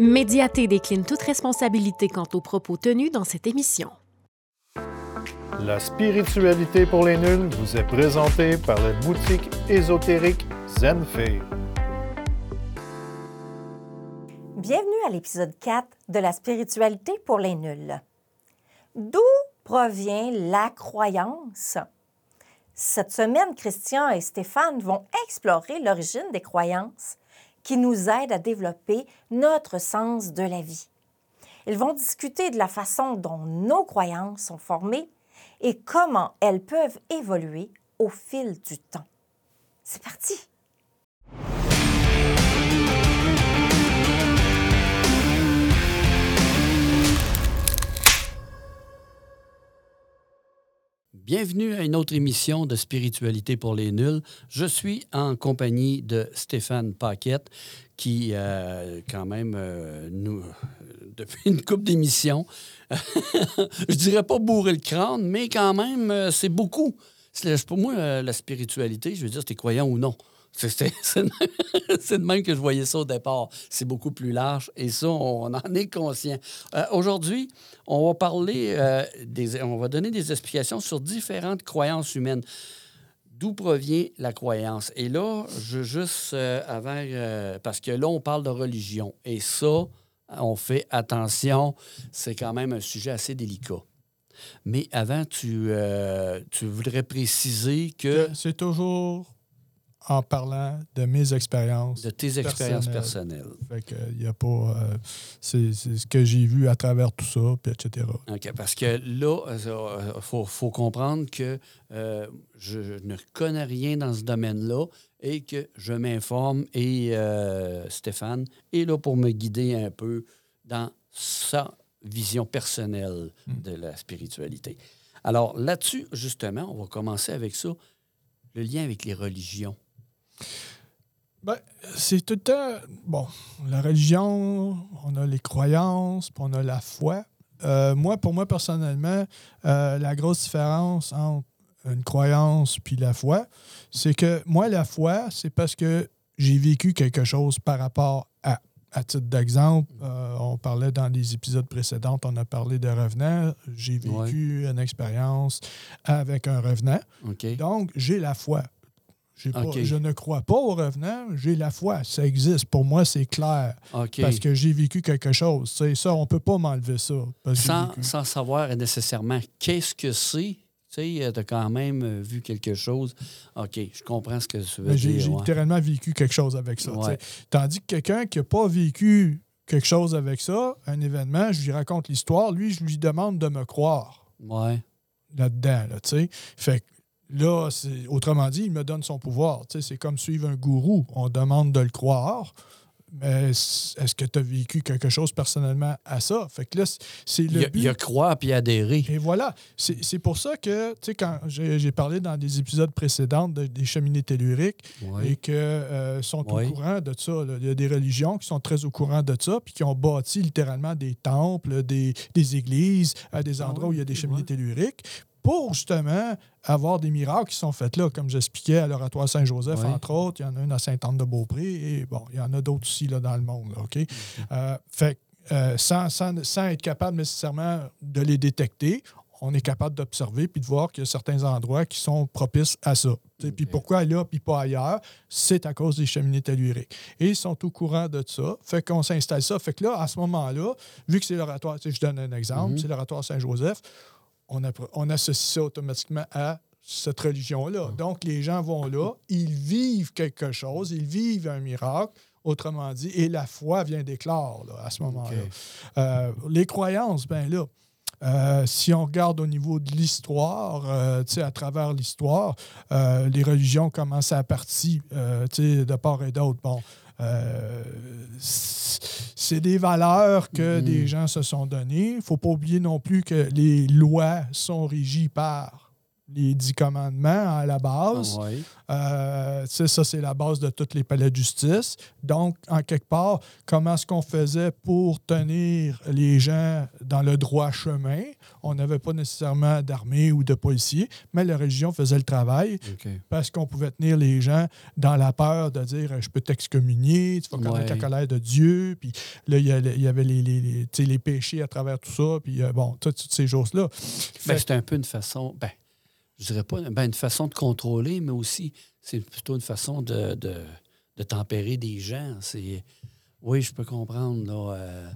Médiaté décline toute responsabilité quant aux propos tenus dans cette émission. La spiritualité pour les nuls vous est présentée par la boutique ésotérique Zenfei. Bienvenue à l'épisode 4 de la spiritualité pour les nuls. D'où provient la croyance? Cette semaine, Christian et Stéphane vont explorer l'origine des croyances qui nous aident à développer notre sens de la vie. Ils vont discuter de la façon dont nos croyances sont formées et comment elles peuvent évoluer au fil du temps. C'est parti! Bienvenue à une autre émission de Spiritualité pour les nuls. Je suis en compagnie de Stéphane Paquette, qui, euh, quand même, euh, nous, depuis une couple d'émissions, je dirais pas bourrer le crâne, mais quand même, euh, c'est beaucoup. Pour moi, la spiritualité, je veux dire, t'es croyant ou non. C'est de même que je voyais ça au départ. C'est beaucoup plus large et ça, on en est conscient. Euh, Aujourd'hui, on va parler, euh, des, on va donner des explications sur différentes croyances humaines. D'où provient la croyance? Et là, je juste, euh, parce que là, on parle de religion. Et ça, on fait attention, c'est quand même un sujet assez délicat. Mais avant, tu, tu voudrais préciser que c'est toujours en parlant de mes expériences. de tes expériences personnelles. personnelles. Fait que y a pas. euh, c'est c'est ce que j'ai vu à travers tout ça, puis etc. OK, parce que là, il faut, faut comprendre que euh, je, ne connais rien dans ce domaine-là et que je m'informe et euh, Stéphane est là pour me guider un peu dans sa vision personnelle Mm. de la spiritualité. Alors là-dessus, justement, on va commencer avec ça, le lien avec les religions. Ben, c'est tout le temps. Bon, la religion, on a les croyances, puis on a la foi. Euh, moi, pour moi, personnellement, euh, la grosse différence entre une croyance puis la foi, c'est que moi, la foi, c'est parce que j'ai vécu quelque chose par rapport à. À titre d'exemple, euh, on parlait dans les épisodes précédents, on a parlé de revenants. J'ai vécu une expérience avec un revenant. Donc, j'ai la foi. Pas- je ne crois pas au revenant, j'ai la foi. Ça existe. Pour moi, c'est clair. Parce que j'ai vécu quelque chose. Ça, on ne peut pas m'enlever ça. sans, sans savoir nécessairement qu'est-ce que c'est. Tu sais, tu as quand même euh, vu quelque chose. OK, je comprends ce que tu veux j'ai dire. j'ai ouais. littéralement vécu quelque chose avec ça. Ouais. Tandis que quelqu'un qui n'a pas vécu quelque chose avec ça, un événement, je lui raconte l'histoire, lui, je lui demande de me croire Ouais. là-dedans. Là, tu sais. fait que là, c'est- autrement dit, il me donne son pouvoir. Tu sais, C'est comme suivre un gourou. On demande de le croire. Mais est-ce que tu as vécu quelque chose personnellement à ça? Fait que là, c'est Il le y, a, but. il y a croire puis adhérer. Et voilà. C'est pour ça que, tu sais, quand j'ai parlé dans des épisodes précédents de- des cheminées telluriques Ouais. et que euh, sont au courant de ça. là. Il y a des religions qui sont très au courant de ça, puis qui ont bâti littéralement des temples, des, des églises, à des Ah endroits où il y a des cheminées telluriques, pour justement avoir des miracles qui sont faits là, comme j'expliquais à l'oratoire Saint-Joseph, Oui. entre autres. Il y en a une à Sainte-Anne-de-Beaupré, et bon, il y en a d'autres aussi là, dans le monde. là, OK? Euh, fait que, euh, sans, sans- sans être capable nécessairement de les détecter, on est capable d'observer puis de voir qu'il y a certains endroits qui sont propices à ça. Sais, Puis pourquoi là puis pas ailleurs? C'est à cause des cheminées telluriques. Et ils sont au courant de ça. Fait qu'on s'installe ça. Fait que là, à ce moment-là, vu que c'est l'oratoire, je donne un exemple, Mhm. c'est l'oratoire Saint-Joseph, on, associe ça automatiquement à cette religion-là. Donc, les gens vont là, ils vivent quelque chose, ils vivent un miracle, autrement dit, et la foi vient d'éclore là, à ce moment-là. Euh, les croyances, ben là, euh, si on regarde au niveau de l'histoire, euh, à travers l'histoire, euh, les religions commencent à partir de part et d'autre. Bon, euh, c'est des valeurs que Mhm. des gens se sont données. Il ne faut pas oublier non plus que les lois sont régies par les dix commandements à la base. Ah, ouais. Euh, ça, c'est la base de tous les palais de justice. Donc, en quelque part, comment est-ce qu'on faisait pour tenir les gens dans le droit chemin? On n'avait pas nécessairement d'armée ou de policiers, mais la religion faisait le travail parce qu'on pouvait tenir les gens dans la peur de dire je peux t'excommunier, tu vas connaître Ouais. la colère de Dieu, puis là, il y avait les, les, les, les péchés à travers tout ça, puis euh, bon, toutes, toutes ces choses-là. Ben, c'est un peu une façon, ben, je dirais pas ben, une façon de contrôler, mais aussi c'est plutôt une façon de, de, de tempérer des gens. C'est, oui, je peux comprendre. Là, euh,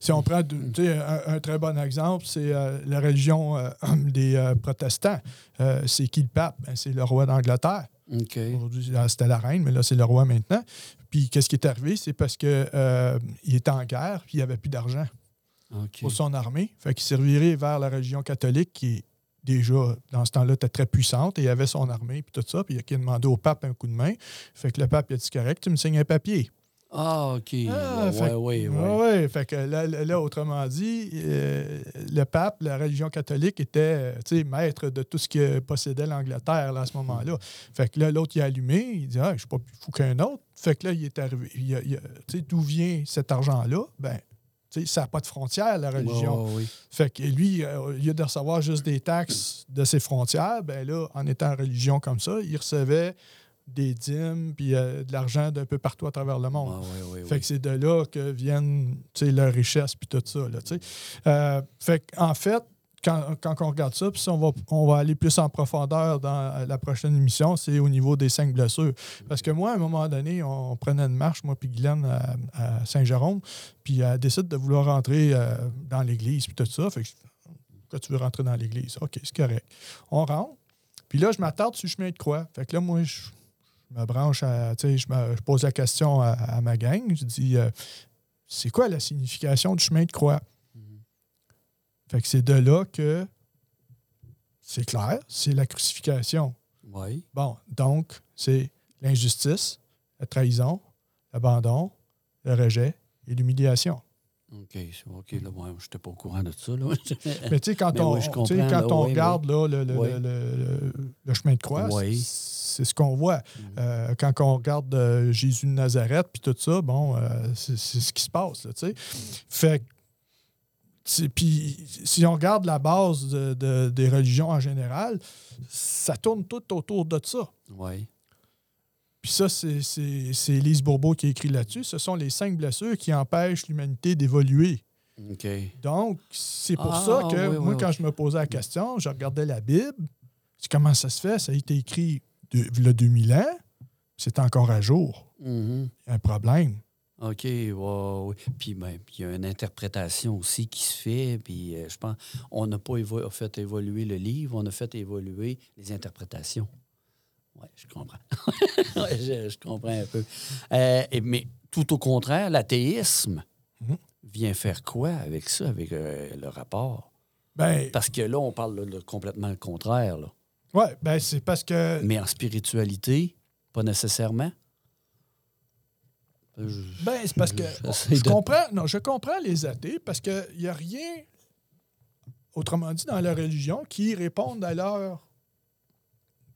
Si on prend un, un très bon exemple, c'est euh, la religion euh, des euh, protestants. C'est qui le pape? Ben, c'est le roi d'Angleterre. Aujourd'hui, là, c'était la reine, mais là, c'est le roi maintenant. Puis qu'est-ce qui est arrivé? C'est parce qu'il était en guerre, puis il n'y avait plus d'argent pour son armée. Fait qu'il reviré vers la religion catholique qui est déjà, dans ce temps-là, était très puissante et il avait son armée puis tout ça. Puis il a demandé au pape un coup de main. Fait que le pape il a dit correct, tu me signes un papier. Ah, OK. Ah, ouais. Ouais, ouais. Fait que là, autrement dit, euh, le pape, la religion catholique était euh, maître de tout ce que possédait l'Angleterre à ce moment-là. Fait que là, l'autre, il a allumé, il dit ah, Je suis pas plus fou qu'un autre. Fait que là, il est arrivé. D'où vient cet argent-là? Ben, tu sais, ça n'a pas de frontières, la religion. Ouais. Fait que lui, euh, au lieu de recevoir juste des taxes de ses frontières, ben là, en étant en religion comme ça, il recevait des dîmes puis euh, de l'argent d'un peu partout à travers le monde. Ouais, Fait que c'est de là que viennent leurs richesses puis tout ça. Là. Euh, fait en fait, quand, quand on regarde ça, puis ça, on va, on va aller plus en profondeur dans la prochaine émission, c'est au niveau des cinq blessures. Parce que moi, à un moment donné, on prenait une marche, moi puis Guylaine, à, Saint-Jérôme, puis elle décide de vouloir rentrer euh, dans l'église puis tout ça. Fait que, pourquoi tu veux rentrer dans l'église? OK, c'est correct. On rentre. Puis là, je m'attarde sur le chemin de croix. Fait que là, moi, je, me branche, à, je, je pose la question à, à ma gang. Je dis, euh, c'est quoi la signification du chemin de croix? Fait que c'est de là que c'est clair, c'est la crucifixion. Ouais. Bon, donc, c'est l'injustice, la trahison, l'abandon, le rejet et l'humiliation. OK. OK, là, moi, je n'étais pas au courant de ça. Là. Mais tu sais, quand Mais on, oui, quand là, on oui, regarde là, le, le- Oui. le- le- le chemin de croix, Oui. c'est ce qu'on voit. Mhm. Euh, quand on regarde euh, Jésus de Nazareth puis tout ça, bon, euh, c'est ce qui se passe, tu sais. Fait que, puis si on regarde la base de- de- des religions en général, ça tourne tout autour de ça. Oui. Puis ça, c'est- Lise Bourbeau qui a écrit là-dessus. Ce sont les cinq blessures qui empêchent l'humanité d'évoluer. OK. Donc, c'est pour Ah, ça que oui, moi, oui, quand je me posais la question, je regardais la Bible. Comment ça se fait? Ça a été écrit de, il y a 2000 ans. C'est encore à jour. Il y a un problème. OK, ouais. Puis ben, il y a une interprétation aussi qui se fait. Puis euh, je pense, on n'a pas évo- fait évoluer le livre, on a fait évoluer les interprétations. Oui, je comprends. Ouais, je, je comprends un peu. Euh, et- mais tout au contraire, l'athéisme Mhm. vient faire quoi avec ça, avec euh, le rapport? Ben, Parce que là, on parle là, de complètement le contraire. Ouais, ben c'est parce que. Mais en spiritualité, pas nécessairement? Euh, Je- Ben, c'est parce que. Je comprends, non, je comprends les athées parce qu'il n'y a rien, autrement dit, dans la religion qui réponde à leur.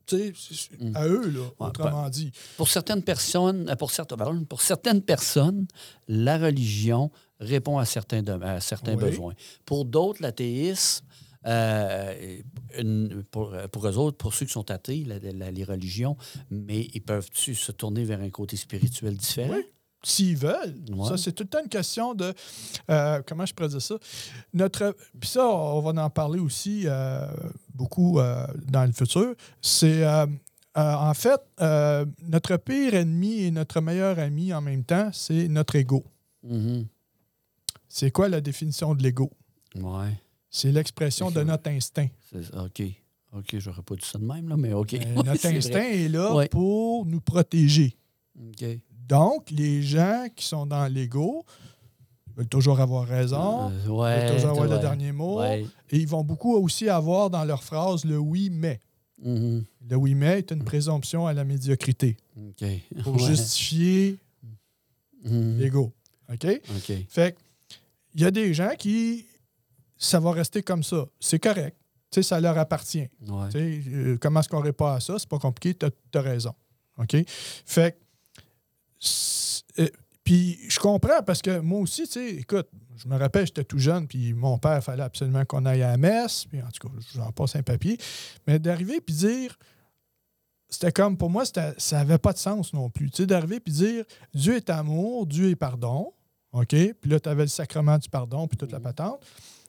Tu sais, Mm. à eux, là, Ouais, autrement dit. Pour certaines personnes, euh, pour certaines, pardon, pour certaines personnes, la religion répond à certains, de- à certains Oui. besoins. Pour d'autres, l'athéisme, euh, une- pour, pour eux autres, pour ceux qui sont athées, la- la- les religions, mais ils peuvent-tu se tourner vers un côté spirituel différent? Oui. S'ils veulent. Ouais. Ça, c'est tout le temps une question de. euh, comment je pourrais dire ça? Notre. Puis ça, on va en parler aussi euh, beaucoup euh, dans le futur. C'est. en fait, notre pire ennemi et notre meilleur ami en même temps, c'est notre ego. Mhm. C'est quoi la définition de l'ego? Ouais. C'est l'expression de notre instinct. c'est- OK. OK, j'aurais pas dit ça de même, là, mais OK. Euh, Ouais, notre instinct vrai. est là Ouais. pour nous protéger. OK. Donc, les gens qui sont dans l'ego veulent toujours avoir raison, Euh, veulent toujours avoir le dernier mot. Ouais. Et ils vont beaucoup aussi avoir dans leur phrase le oui, mais. Mhm. Le oui, mais est une présomption à la médiocrité pour justifier Mhm. l'ego. OK? OK. Fait il y a des gens qui. Ça va rester comme ça. C'est correct. ça leur appartient. Euh, comment est-ce qu'on répond à ça? C'est pas compliqué, tu as, raison. OK? Fait euh, Puis je comprends parce que moi aussi, tu sais, écoute, je me rappelle, j'étais tout jeune, puis mon père, il fallait absolument qu'on aille à la messe, puis en tout cas, j'en passe un papier. Mais d'arriver puis dire. C'était comme, pour moi, ça n'avait pas de sens non plus. Tu sais, d'arriver puis dire Dieu est amour, Dieu est pardon. OK? Puis là, tu avais le sacrement du pardon, puis toute la patente.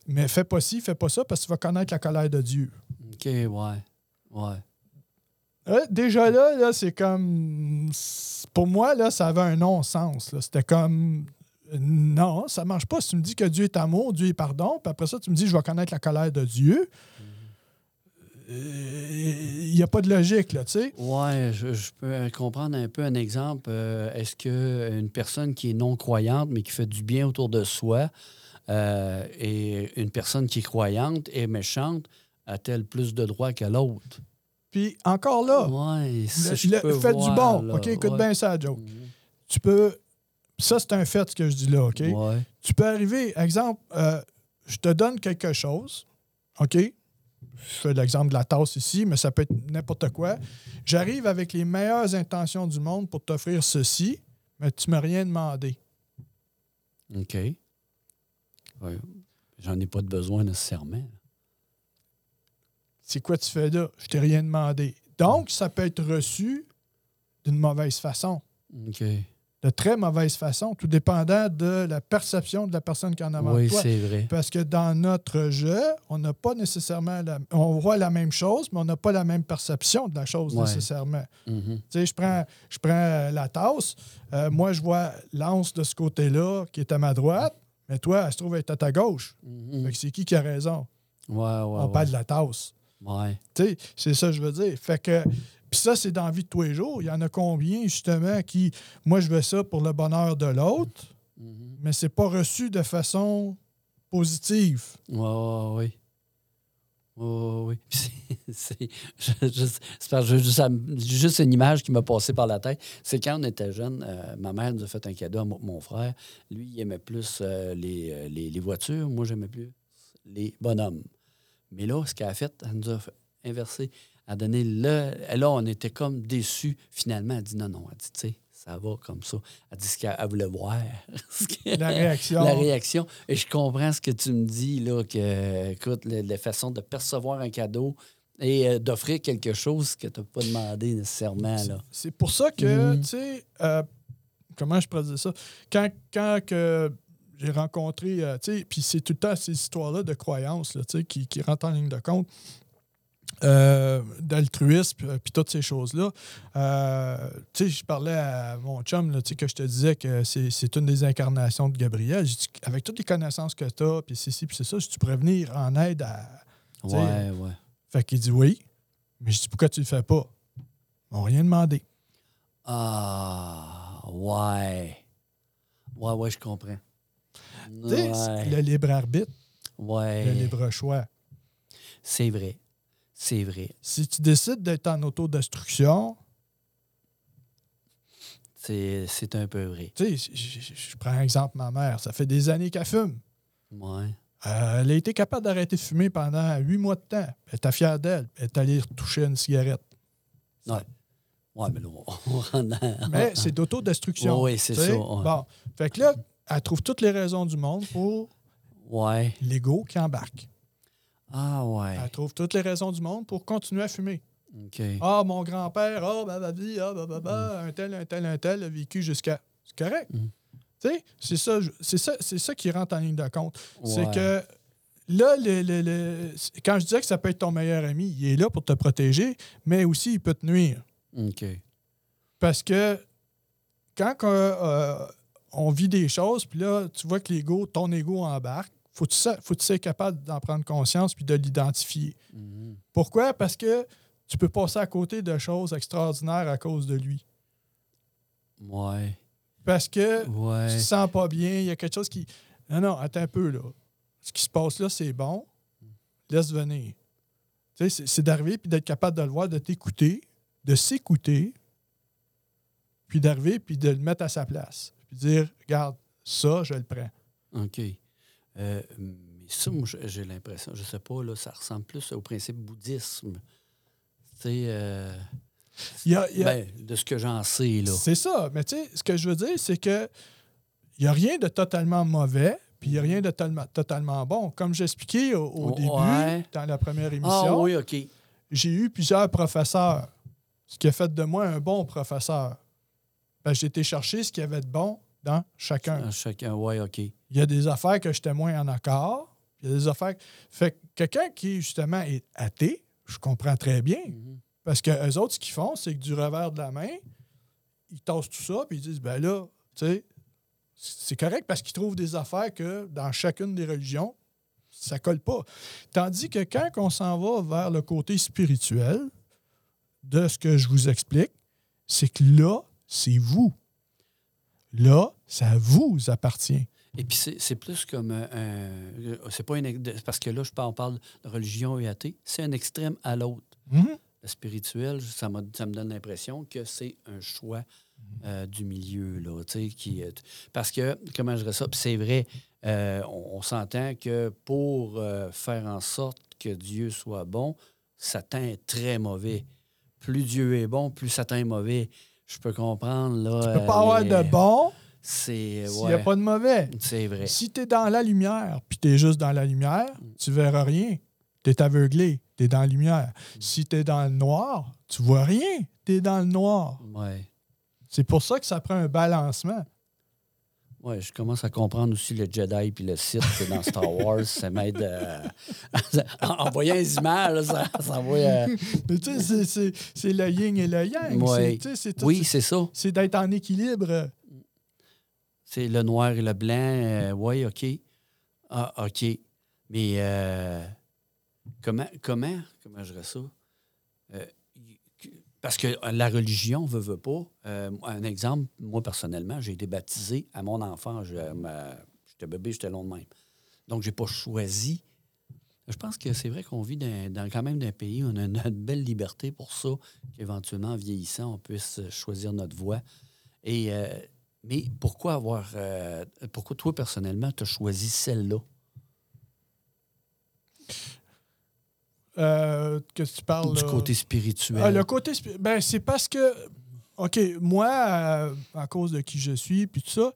Mais fais pas ci, fais pas ça, parce que tu vas connaître la colère de Dieu. OK, ouais. Ouais. Ouais, déjà là, là c'est comme. Pour moi, là, ça avait un non-sens. C'était comme. Non, ça marche pas. Si tu me dis que Dieu est amour, Dieu est pardon, puis après ça, tu me dis je vais connaître la colère de Dieu. Il n'y a pas de logique, là, tu. Ouais, je, peux comprendre un peu un exemple. Euh, Est-ce qu'une personne qui est non-croyante, mais qui fait du bien autour de soi, euh, et une personne qui est croyante et méchante, a-t-elle plus de droits que l'autre? Puis encore là, Ouais, le- le- voir, du bon. là. OK, écoute Ouais. bien ça, Joe. Mhm. Tu peux. Ça, c'est un fait, ce que je dis là, OK? Ouais. Tu peux arriver, exemple, euh, je te donne quelque chose, OK? Je fais l'exemple de la tasse ici, mais ça peut être n'importe quoi. J'arrive avec les meilleures intentions du monde pour t'offrir ceci, mais tu m'as rien demandé. OK. J'en ai pas de besoin nécessairement. C'est quoi tu fais là? Je t'ai rien demandé. Donc, ça peut être reçu d'une mauvaise façon, de très mauvaise façon, tout dépendant de la perception de la personne qui en a. Oui, toi. c'est vrai. Parce que dans notre jeu, on n'a pas nécessairement la... On voit la même chose, mais on n'a pas la même perception de la chose Ouais. nécessairement. Mhm. Tu sais, je prends, je prends euh, la tasse. euh, moi, je vois l'anse de ce côté-là qui est à ma droite, mais toi, elle se trouve être à ta gauche. Mhm. C'est qui qui a raison? Ouais, ouais. on parle de la tasse. Ouais. Tu sais, c'est ça que je veux dire. Fait que. Puis ça, c'est dans la vie de tous les jours. Il y en a combien, justement, qui. Moi, je veux ça pour le bonheur de l'autre, Mhm. mais c'est pas reçu de façon positive. Ouais, ouais, oui. Ouais, oui. C'est me- juste une image qui m'a passé par la tête. C'est quand on était jeune, euh, ma mère nous a fait un cadeau à mo- mon frère. Lui, il aimait plus euh, les, euh, les, les voitures. Moi, j'aimais plus les bonhommes. Mais là, ce qu'elle a fait, elle nous a inversé. Elle a donné le. et Là, on était comme déçus. Finalement, elle dit non, non. Elle dit, tu sais, ça va comme ça. Elle dit ce qu'elle elle voulait voir. La réaction. la réaction. Et je comprends ce que tu me dis, là, que, écoute, la, façon de percevoir un cadeau et euh, d'offrir quelque chose que tu n'as pas demandé nécessairement, là. C'est pour ça que, Mhm. tu sais, euh, comment je pourrais dire ça? Quand, quand que j'ai rencontré, euh, tu sais, puis c'est tout le temps ces histoires-là de croyances, tu sais, qui, qui rentrent en ligne de compte, euh, d'altruisme, puis, puis toutes ces choses-là. Euh, tu sais, je parlais à mon chum, là, tu sais, que je te disais que c'est c'est une des incarnations de Gabriel. J'ai dit, avec toutes les connaissances que tu as, puis c'est ci, puis c'est ça, si tu pourrais venir en aide à... Ouais, ouais. Fait qu'il dit oui, mais je dis, pourquoi tu le fais pas? Ils m'ont rien demandé. Ah, ouais. Ouais, ouais, je comprends. Ouais, Le libre arbitre, ouais. le libre choix. C'est vrai. C'est vrai. Si tu décides d'être en autodestruction, C'est un peu vrai. tu sais, je, prends exemple ma mère, ça fait des années qu'elle fume. Ouais. Euh, elle a été capable d'arrêter de fumer pendant huit mois de temps. Elle était fière d'elle. Elle est allée retoucher une cigarette. Ouais. Ouais, mais là, on rentre dans- Mais c'est d'autodestruction. Oui, c'est ça. ouais. Bon. Fait que là, elle trouve toutes les raisons du monde pour Ouais. l'ego qui embarque. Ah, ouais. Elle trouve toutes les raisons du monde pour continuer à fumer. OK. Ah, mon grand-père, ah, bah, bah, vie, ah, bah, bah, bah, un tel, un tel, un tel a vécu jusqu'à. C'est correct. Mm. Tu sais, c'est ça, c'est ça, c'est ça qui rentre en ligne de compte. C'est que là, le, le- le- quand je disais que ça peut être ton meilleur ami, il est là pour te protéger, mais aussi il peut te nuire. OK. Parce que quand que, euh, on vit des choses, puis là, tu vois que l'ego, ton ego embarque, faut que faut que tu sois capable d'en prendre conscience puis de l'identifier. Mhm. Pourquoi? Parce que tu peux passer à côté de choses extraordinaires à cause de lui. Ouais. Parce que Ouais. tu te sens pas bien, il y a quelque chose qui. Non, non, attends un peu, là. Ce qui se passe là, c'est bon. Laisse venir. Tu sais, c'est- c'est d'arriver puis d'être capable de le voir, de t'écouter, de s'écouter, puis d'arriver puis de le mettre à sa place. Puis dire, regarde, ça, je le prends. OK. Euh, mais ça, moi, j'ai- l'impression, je sais pas, là, ça ressemble plus au principe bouddhisme. Tu euh, ben, de ce que j'en sais, là. C'est ça. Mais tu sais, ce que je veux dire, c'est que il n'y a rien de totalement mauvais, puis il n'y a rien de tolma- totalement bon. Comme j'expliquais au, au Oh, début, ouais. dans la première Ah émission, oui, OK. j'ai eu plusieurs professeurs, ce qui a fait de moi un bon professeur. Ben, j'ai été chercher ce qu'il y avait de bon dans chacun. Ah, Chacun, ouais, OK. Il y a des affaires que j'étais moins en accord. Il y a des affaires. Fait que quelqu'un qui, justement, est athée, je comprends très bien. Mhm. Parce que eux autres, ce qu'ils font, c'est que du revers de la main, ils tassent tout ça, puis ils disent, ben là, tu sais, c'est correct parce qu'ils trouvent des affaires que dans chacune des religions, ça colle pas. Tandis que quand on s'en va vers le côté spirituel de ce que je vous explique, c'est que là, c'est vous. Là, ça vous appartient. Et puis, c'est plus comme un. un- c'est pas une. Parce que là, je parle, on parle de religion et athée. C'est un extrême à l'autre. Mhm. Le spirituel, ça, ça me donne l'impression que c'est un choix euh, du milieu, là, qui Parce que, comment je dirais ça, c'est vrai, euh, on, on s'entend que pour euh, faire en sorte que Dieu soit bon, Satan est très mauvais. Plus Dieu est bon, plus Satan est mauvais. Je peux comprendre, là... Tu peux pas avoir les- de bon s'il n'y a pas de mauvais. c'est vrai. Si tu es dans la lumière, puis tu es juste dans la lumière, tu verras rien. Tu es aveuglé, tu es dans la lumière. Si tu es dans le noir, tu vois rien, tu es dans le noir. Ouais. C'est pour ça que ça prend un balancement. Ouais, je commence à comprendre aussi le Jedi puis le Sith c'est dans Star Wars. ça m'aide euh, en en voyant les images, ça, euh, Mais tu sais, c'est- le yin et le yang. Ouais. Tout- Oui, c'est ça. c'est d'être en équilibre. C'est le noir et le blanc. euh, oui, OK. Ah, OK. Mais euh, comment, comment, comment je dirais ça? Euh, parce que la religion veut, veut pas. Euh, un exemple, moi, personnellement, j'ai été baptisé à mon enfant. Ma- J'étais bébé, j'étais long de même. Donc, j'ai pas choisi. Je pense que c'est vrai qu'on vit dans, quand même d'un pays où on a une, belle liberté pour ça, qu'éventuellement, en vieillissant, on puisse choisir notre voie. Et, euh, mais pourquoi avoir. euh, pourquoi toi, personnellement, tu as choisi celle-là? Euh, que tu parles. Du là? côté spirituel. Ah, le côté. Ben, c'est parce que. OK, moi, euh, à cause de qui je suis, puis tout ça,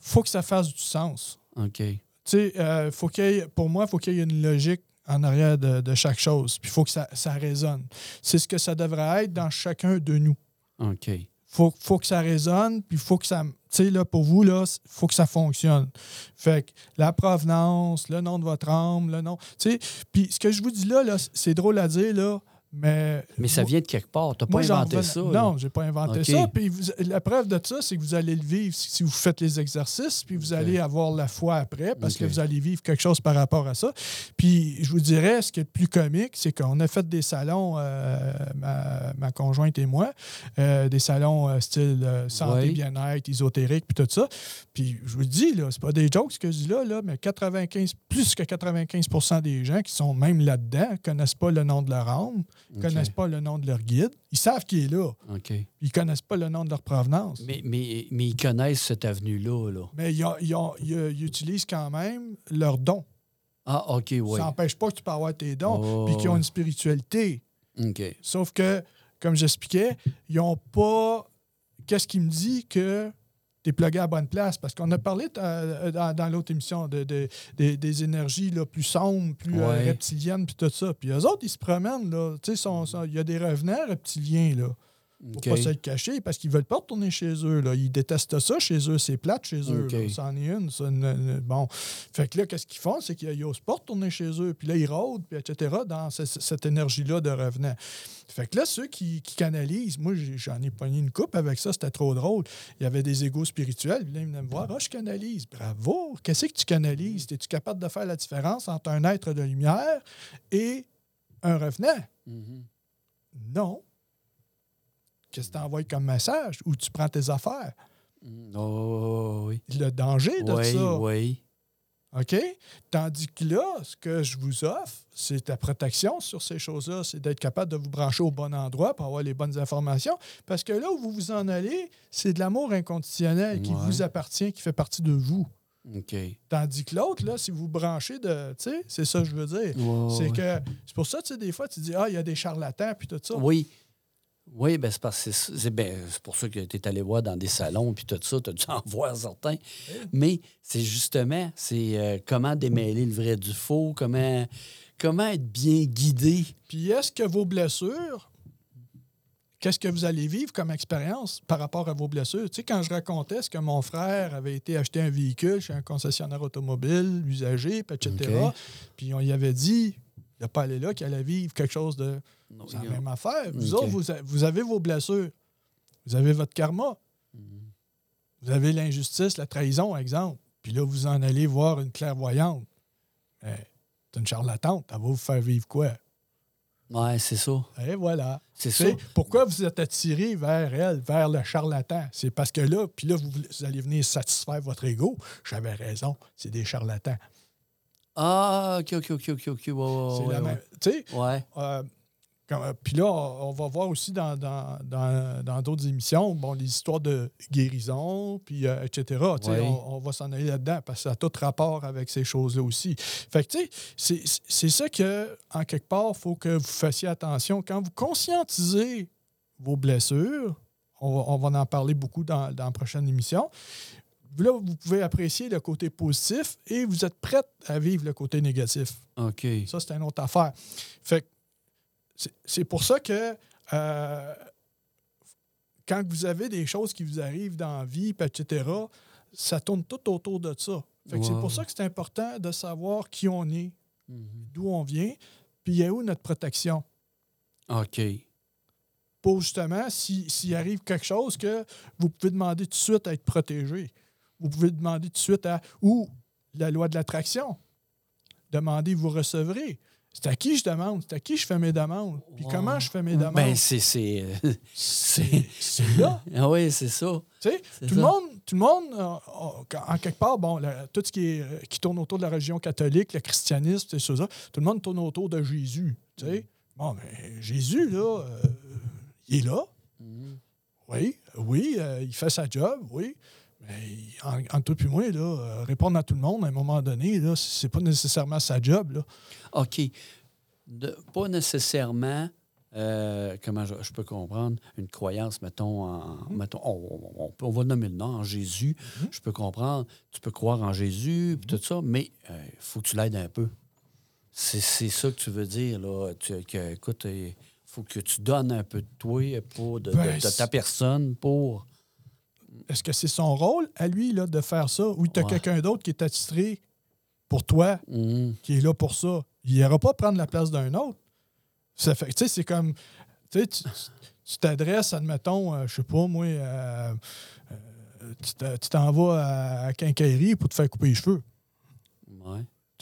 faut que ça fasse du sens. OK. Tu sais, euh, faut qu'il pour moi, il faut qu'il y ait une logique en arrière de, de chaque chose. Puis il faut que ça, ça résonne. C'est ce que ça devrait être dans chacun de nous. OK. Faut, faut que ça résonne, puis faut que ça. Tu sais, là, pour vous, là, faut que ça fonctionne. Fait que la provenance, le nom de votre âme, le nom. Tu sais, puis ce que je vous dis là, là c'est drôle à dire, là, mais. Mais ça vient de quelque part. Tu n'as pas inventé ça. Non, j'ai pas inventé ça. Puis vous- la preuve de ça, c'est que vous allez le vivre si vous faites les exercices, puis vous allez avoir la foi après, parce que vous allez vivre quelque chose par rapport à ça. Puis je vous dirais, ce qui est le plus comique, c'est qu'on a fait des salons, euh, ma, ma conjointe et moi, euh, des salons euh, style santé, bien-être, ésotérique, puis tout ça. Puis je vous dis, là, c'est pas des jokes ce que je dis là, là mais 95, plus que 95% des gens qui sont même là-dedans connaissent pas le nom de leur âme, OK. connaissent pas le nom de leur guide. Ils savent qu'il est là. Ils connaissent pas le nom de leur provenance. Mais, Mais, mais, mais ils connaissent cette avenue-là. Là. ils, ont- ils ont- ils- ils utilisent quand même leurs dons. Ah, OK, oui. Ça n'empêche pas que tu peux avoir tes dons, Oh. puis qu'ils ont une spiritualité. OK. Sauf que, comme j'expliquais, ils n'ont pas. Qu'est-ce qui me dit que tu es plugué à la bonne place? Parce qu'on a parlé euh, dans, dans l'autre émission de, de- des- des énergies là, plus sombres, plus euh, reptiliennes, puis tout ça. Puis eux autres, ils se promènent. sont- il y a des revenants reptiliens. Là. Pour OK. pas se le cacher, parce qu'ils veulent pas retourner chez eux. Là. Ils détestent ça chez eux, c'est plate chez eux. OK. là. C'en est une. ça, une- une- bon. Fait que là, qu'est-ce qu'ils font? C'est qu'ils n'osent pas retourner chez eux. Puis là, ils rôdent, puis etc., dans ce- cette énergie-là de revenant. Fait que là, ceux qui, qui canalisent, moi, j'en ai pogné une coupe avec ça, c'était trop drôle. Il y avait des égos spirituels, puis là, ils venaient me voir. Ah, je canalise. Bravo! Qu'est-ce que tu canalises? Es-tu capable de faire la différence entre un être de lumière et un revenant? Mhm. Non. Qu'est-ce que tu envoies comme message? Ou tu prends tes affaires? Mhm. Oh, oui. Le danger de Oui, ça. oui. OK? Tandis que là, ce que je vous offre, c'est ta protection sur ces choses-là. C'est d'être capable de vous brancher au bon endroit pour avoir les bonnes informations. Parce que là où vous vous en allez, c'est de l'amour inconditionnel qui Ouais. vous appartient, qui fait partie de vous. OK. Tandis que l'autre, là, si vous branchez de. Tu sais, c'est ça que je veux dire. C'est que. C'est pour ça, tu sais, des fois, tu dis, ah, il y a des charlatans, puis tout ça. Oui. Oui, ben c'est parce que c'est- c'est ben, c'est pour ça que tu es allé voir dans des salons puis tout ça, tu as dû en voir certains. Mais c'est justement, c'est euh, comment démêler le vrai du faux, comment, comment être bien guidé. Puis est-ce que vos blessures, qu'est-ce que vous allez vivre comme expérience par rapport à vos blessures? Tu sais, quand je racontais ce que mon frère avait été acheter un véhicule chez un concessionnaire automobile, usagé, puis etc., puis on y avait dit, il n'a pas allé là, allait vivre quelque chose de. Non, C'est la même affaire. Vous autres, vous, a- vous avez vos blessures. Vous avez votre karma. Vous avez l'injustice, la trahison, exemple. Puis là, vous en allez voir une clairvoyante. C'est une charlatante. Elle va vous faire vivre quoi? Ouais, c'est ça. Et voilà. C'est ça. pourquoi vous êtes attiré vers elle, vers le charlatan? C'est parce que là, puis là, vous allez venir satisfaire votre ego. J'avais raison. C'est des charlatans. Ah, OK, OK, OK, OK, OK. Ouais, ouais, c'est ouais, la ouais. même. Tu sais, Ouais. Euh, euh, Puis là, on va voir aussi dans dans- dans- dans d'autres émissions, bon, les histoires de guérison, puis euh, etc. Oui. On, on va s'en aller là-dedans parce que ça a tout rapport avec ces choses-là aussi. Fait que, tu sais, c'est- c'est- ça que, en quelque part, il faut que vous fassiez attention. Quand vous conscientisez vos blessures, on va, on va en parler beaucoup dans, dans la prochaine émission, là, vous pouvez apprécier le côté positif et vous êtes prête à vivre le côté négatif. OK. Ça, c'est une autre affaire. Fait que c'est- pour ça que euh, quand vous avez des choses qui vous arrivent dans la vie, etc., ça tourne tout autour de ça. Fait que c'est Wow. pour ça que c'est important de savoir qui on est, Mhm. d'où on vient, puis il y a où notre protection. OK. Pour justement, si- s'il arrive quelque chose, que vous pouvez demander tout de suite à être protégé. Vous pouvez demander tout de suite à. Ou la loi de l'attraction. Demandez, vous recevrez. C'est à qui je demande? C'est à qui je fais mes demandes? Puis Wow. comment je fais mes demandes? Ben, c'est. c'est là. ah oui, c'est ça. Tu sais, C'est tout le ça. monde, tout le monde euh, en quelque part, bon, la- tout ce qui, est, euh, qui tourne autour de la religion catholique, le christianisme, choses-là, tout le monde tourne autour de Jésus. Tu sais. Bon, mais Jésus, là, euh, il est là. Mhm. Oui, oui, euh, il fait sa job, oui. Mais en- entre toi et moi, là, euh, répondre à tout le monde à un moment donné, c'est pas nécessairement sa job. Là. OK. De- pas nécessairement, euh, comment je, je peux comprendre, une croyance, mettons, en, mettons on, va nommer le nom, en Jésus. Je peux comprendre, tu peux croire en Jésus, puis tout ça, mais il faut que tu l'aides un peu. C'est ça que tu veux dire, là. Tu, que, écoute, il faut que tu donnes un peu de toi, pour, de, Ben, de ta personne pour. Est-ce que c'est son rôle à lui là, de faire ça? Ou tu as Ouais. quelqu'un d'autre qui est attitré pour toi, Mhm. qui est là pour ça? Il n'ira pas prendre la place d'un autre. Ça fait, tu sais, c'est comme, tu t'adresses, admettons, euh, je sais pas, moi, euh, euh, tu te- tu t'en vas à, à Quincaillerie pour te faire couper les cheveux.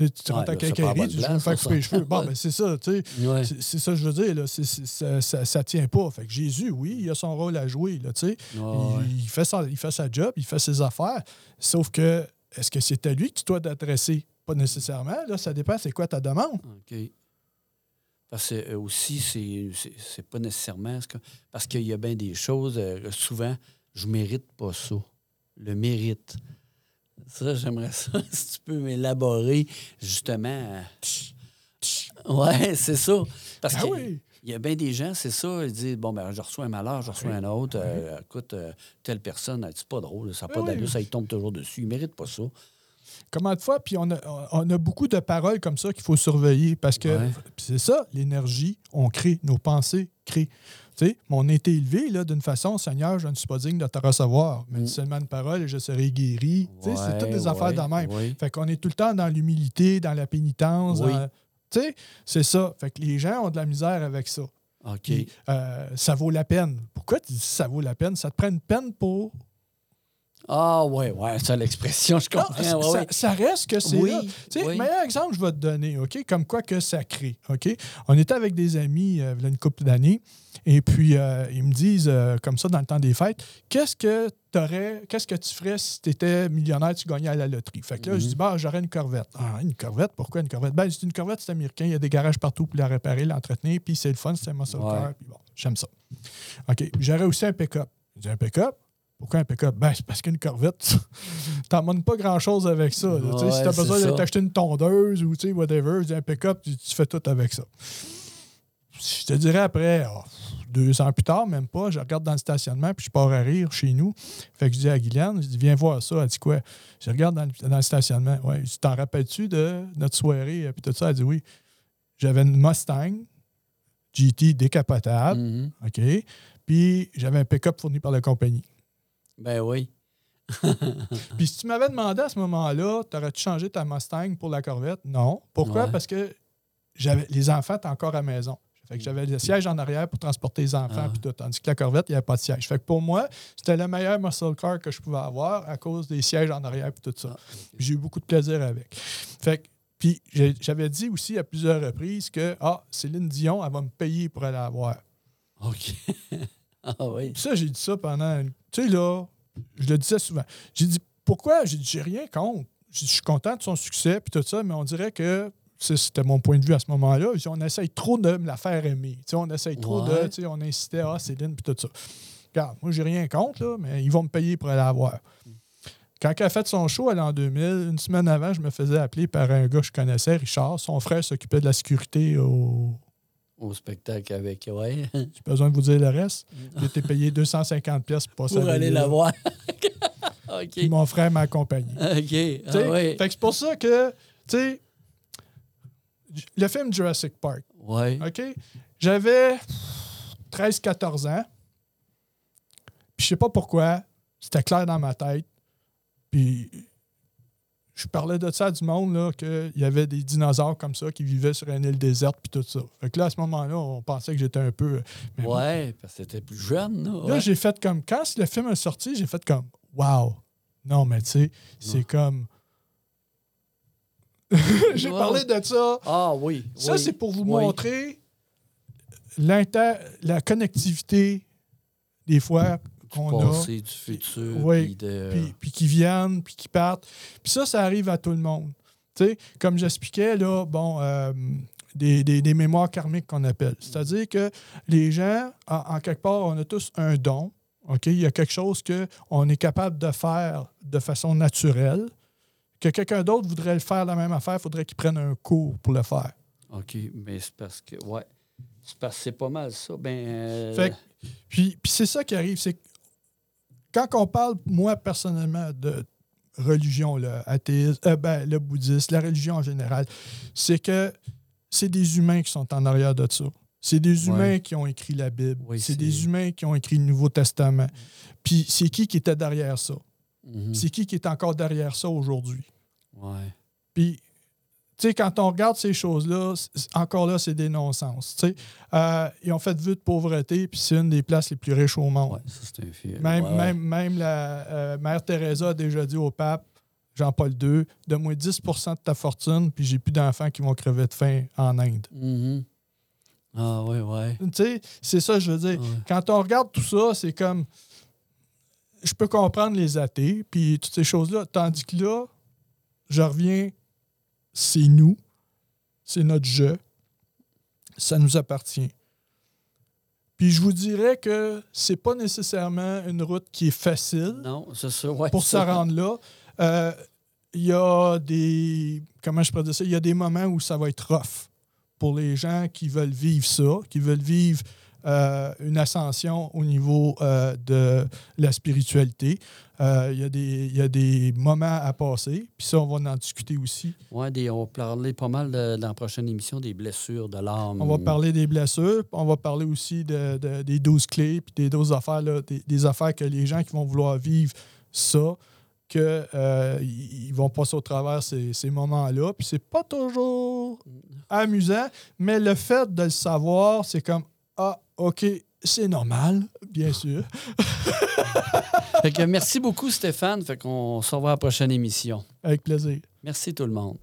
Tu, rentres à bonne tu veux me faire couper les cheveux. Bon, ben c'est ça, tu sais. Ouais. C'est ça que je veux dire, là. Ça, ça, ça tient pas. Fait que Jésus, oui, il a son rôle à jouer, là, tu sais. Ouais. Il, il fait sa, il fait sa job, il fait ses affaires. Sauf que, est-ce que c'est à lui que tu dois t'adresser? Pas nécessairement. Là, ça dépend, c'est quoi ta demande? OK. Parce que euh, aussi, c'est- pas nécessairement. que- Parce qu'il y a bien des choses, euh, souvent, je mérite pas ça. Le mérite. Ça, j'aimerais ça, si tu peux m'élaborer, justement. euh, Ouais, c'est ça. Parce Ah que oui! il y a bien des gens, c'est ça, ils disent Bon, ben, je reçois un malheur, je reçois un autre. euh, écoute, euh, telle personne, c'est pas drôle, ça n'a pas d'allure, ça, il tombe toujours dessus. Il mérite pas ça. Comment de fois? Puis on a, on a beaucoup de paroles comme ça qu'il faut surveiller parce que Ouais. c'est ça, l'énergie, on crée, nos pensées créent. On a été élevé d'une façon, Seigneur, je ne suis pas digne de te recevoir, mais Mm. seulement une parole et je serai guéri. C'est toutes des affaires de même. Fait qu'on est tout le temps dans l'humilité, dans la pénitence. Oui. dans- Tu sais, c'est ça. Fait que les gens ont de la misère avec ça. OK. Puis, euh, ça vaut la peine. Pourquoi tu dis ça vaut la peine? Ça te prend une peine pour. Ah, ouais, ouais, ça, l'expression, je Non, comprends. ça, ouais, ouais. ça reste que c'est Oui, là. Tu sais, oui. meilleur exemple, je vais te donner, OK? Comme quoi que ça crée, OK? On était avec des amis euh, il y a une couple d'années, et puis euh, ils me disent, euh, comme ça, dans le temps des fêtes, qu'est-ce que t'aurais, qu'est-ce que tu ferais si tu étais millionnaire, tu gagnais à la loterie? Fait que là, je Mhm. dis, bah, j'aurais une corvette. Ah, une corvette? Pourquoi une corvette? Ben, c'est une corvette, c'est américain, il y a des garages partout pour la réparer, l'entretenir, puis c'est le fun, c'est un muscle Ouais. car, puis bon, j'aime ça. OK. J'aurais aussi un pick-up. J'ai un pick-up. Pourquoi un pick-up? Ben, c'est parce qu'une Corvette, t'en monnes pas grand-chose avec ça. là. Ouais, si t'as besoin de t'acheter une tondeuse ou whatever, un pick-up, tu, tu fais tout avec ça. Je te dirais après, oh, deux ans plus tard, même pas, je regarde dans le stationnement, puis je pars à rire chez nous. Fait que je dis à Guylaine, je dis, viens voir ça. Elle dit quoi? Je regarde dans le, dans le stationnement. Ouais, je dis, t'en rappelles-tu de notre soirée? euh, Puis tout ça, elle dit oui. J'avais une Mustang GT décapotable, Mhm. OK? Puis j'avais un pick-up fourni par la compagnie. Ben oui. Puis si tu m'avais demandé à ce moment-là, t'aurais-tu changé ta Mustang pour la Corvette? Non. Pourquoi? Ouais. Parce que j'avais les enfants étaient encore à la maison. Fait que j'avais le siège en arrière pour transporter les enfants Ah. puis tout. Tandis que la Corvette, il n'y avait pas de siège. Fait que pour moi, c'était le meilleur muscle car que je pouvais avoir à cause des sièges en arrière puis tout ça. Ah. J'ai eu beaucoup de plaisir avec. Fait que, puis j'avais dit aussi à plusieurs reprises que ah, Céline Dion, elle va me payer pour aller la voir. OK. ah oui. Ça, j'ai dit ça pendant. une- Tu sais, là, je le disais souvent. J'ai dit pourquoi? J'ai dit, j'ai rien contre. Dit, Je suis content de son succès, puis tout ça, mais on dirait que. C'était mon point de vue à ce moment-là. On essaye trop de me la faire aimer. Tu sais, on essaye trop de. Ouais. tu sais, On incitait, ah, Céline, puis tout ça. Regarde, moi, j'ai rien contre, là, mais ils vont me payer pour aller la voir. Quand elle a fait son show, elle en 2000, une semaine avant, je me faisais appeler par un gars que je connaissais, Richard. Son frère s'occupait de la sécurité au. Au spectacle avec, ouais. J'ai besoin de vous dire le reste. J'ai été payé 250 pièces pour passer Pour aller la voir. Puis mon frère m'a accompagné. OK. Ah. Fait que c'est pour ça que, tu sais, le film Jurassic Park, Ouais. OK? J'avais 13-14 ans. Puis je sais pas pourquoi, c'était clair dans ma tête. Puis je parlais de ça à du monde, là, qu'il y avait des dinosaures comme ça qui vivaient sur une île déserte, puis tout ça. Fait que là, à ce moment-là, on pensait que j'étais un peu. mais Ouais, parce que t'étais plus jeune, là. Là, j'ai fait comme. Quand le film est sorti, j'ai fait comme. Wow! Non, mais tu sais, c'est comme. j'ai parlé de ça. Ah oui. Ça, oui, c'est pour vous oui. montrer l'inter... la connectivité, des fois, Passé, du futur. Oui. puis de... Puis, puis qui viennent, puis qui partent. Puis ça, ça arrive à tout le monde. Tu sais, comme j'expliquais, là, bon, euh, des, des- des mémoires karmiques qu'on appelle. C'est-à-dire que les gens, en, en quelque part, on a tous un don. OK? Il y a quelque chose qu'on est capable de faire de façon naturelle. Que quelqu'un d'autre voudrait le faire la même affaire, il faudrait qu'il prenne un cours pour le faire. OK, mais c'est parce que, ouais. C'est parce que c'est pas mal ça. Ben. euh, Fait que- Puis, puis c'est ça qui arrive, c'est que quand on parle, moi personnellement, de religion, le athéisme, euh, ben, le bouddhisme, la religion en général, c'est que c'est des humains qui sont en arrière de ça. C'est des Ouais. humains qui ont écrit la Bible. Oui, c'est des humains qui ont écrit le Nouveau Testament. Puis c'est qui qui était derrière ça? mhm, C'est qui qui est encore derrière ça aujourd'hui? Ouais. Puis, sais, quand on regarde ces choses-là, encore là, c'est des non-sens. Euh, ils ont fait vue de pauvreté, puis c'est une des places les plus riches au monde. Ouais, ça, un. Même, ouais, même, même la euh, mère Teresa a déjà dit au pape, Jean-Paul II, donne-moi 10% de ta fortune, puis j'ai plus d'enfants qui vont crever de faim en Inde. Mhm. Ah, ouais, ouais. Tu sais, c'est ça, je veux dire. Ouais. Quand on regarde tout ça, c'est comme. Je peux comprendre les athées, puis toutes ces choses-là. Tandis que là, je reviens, c'est nous, c'est notre jeu, ça nous appartient. Puis je vous dirais que c'est pas nécessairement une route qui est facile Non, c'est ça, ouais. pour se rendre là. Euh, Il y a des. Comment je pourrais dire ça? Il y a des moments où ça va être rough pour les gens qui veulent vivre ça, qui veulent vivre euh, une ascension au niveau euh, de la spiritualité. Euh, il, y a des, il y a des moments à passer, puis ça, on va en discuter aussi. Des, on va parler pas mal de- dans la prochaine émission des blessures de l'âme. On va parler des blessures, puis on va parler aussi de, de- des 12 clés, puis des 12 affaires, là, des, des affaires que les gens qui vont vouloir vivre ça, que euh, vont passer au travers ces, ces moments-là. Puis c'est pas toujours amusant, mais le fait de le savoir, c'est comme Ah, OK, c'est normal, bien sûr. Fait que merci beaucoup, Stéphane. Fait qu'on se revoit à la prochaine émission. Avec plaisir. Merci tout le monde.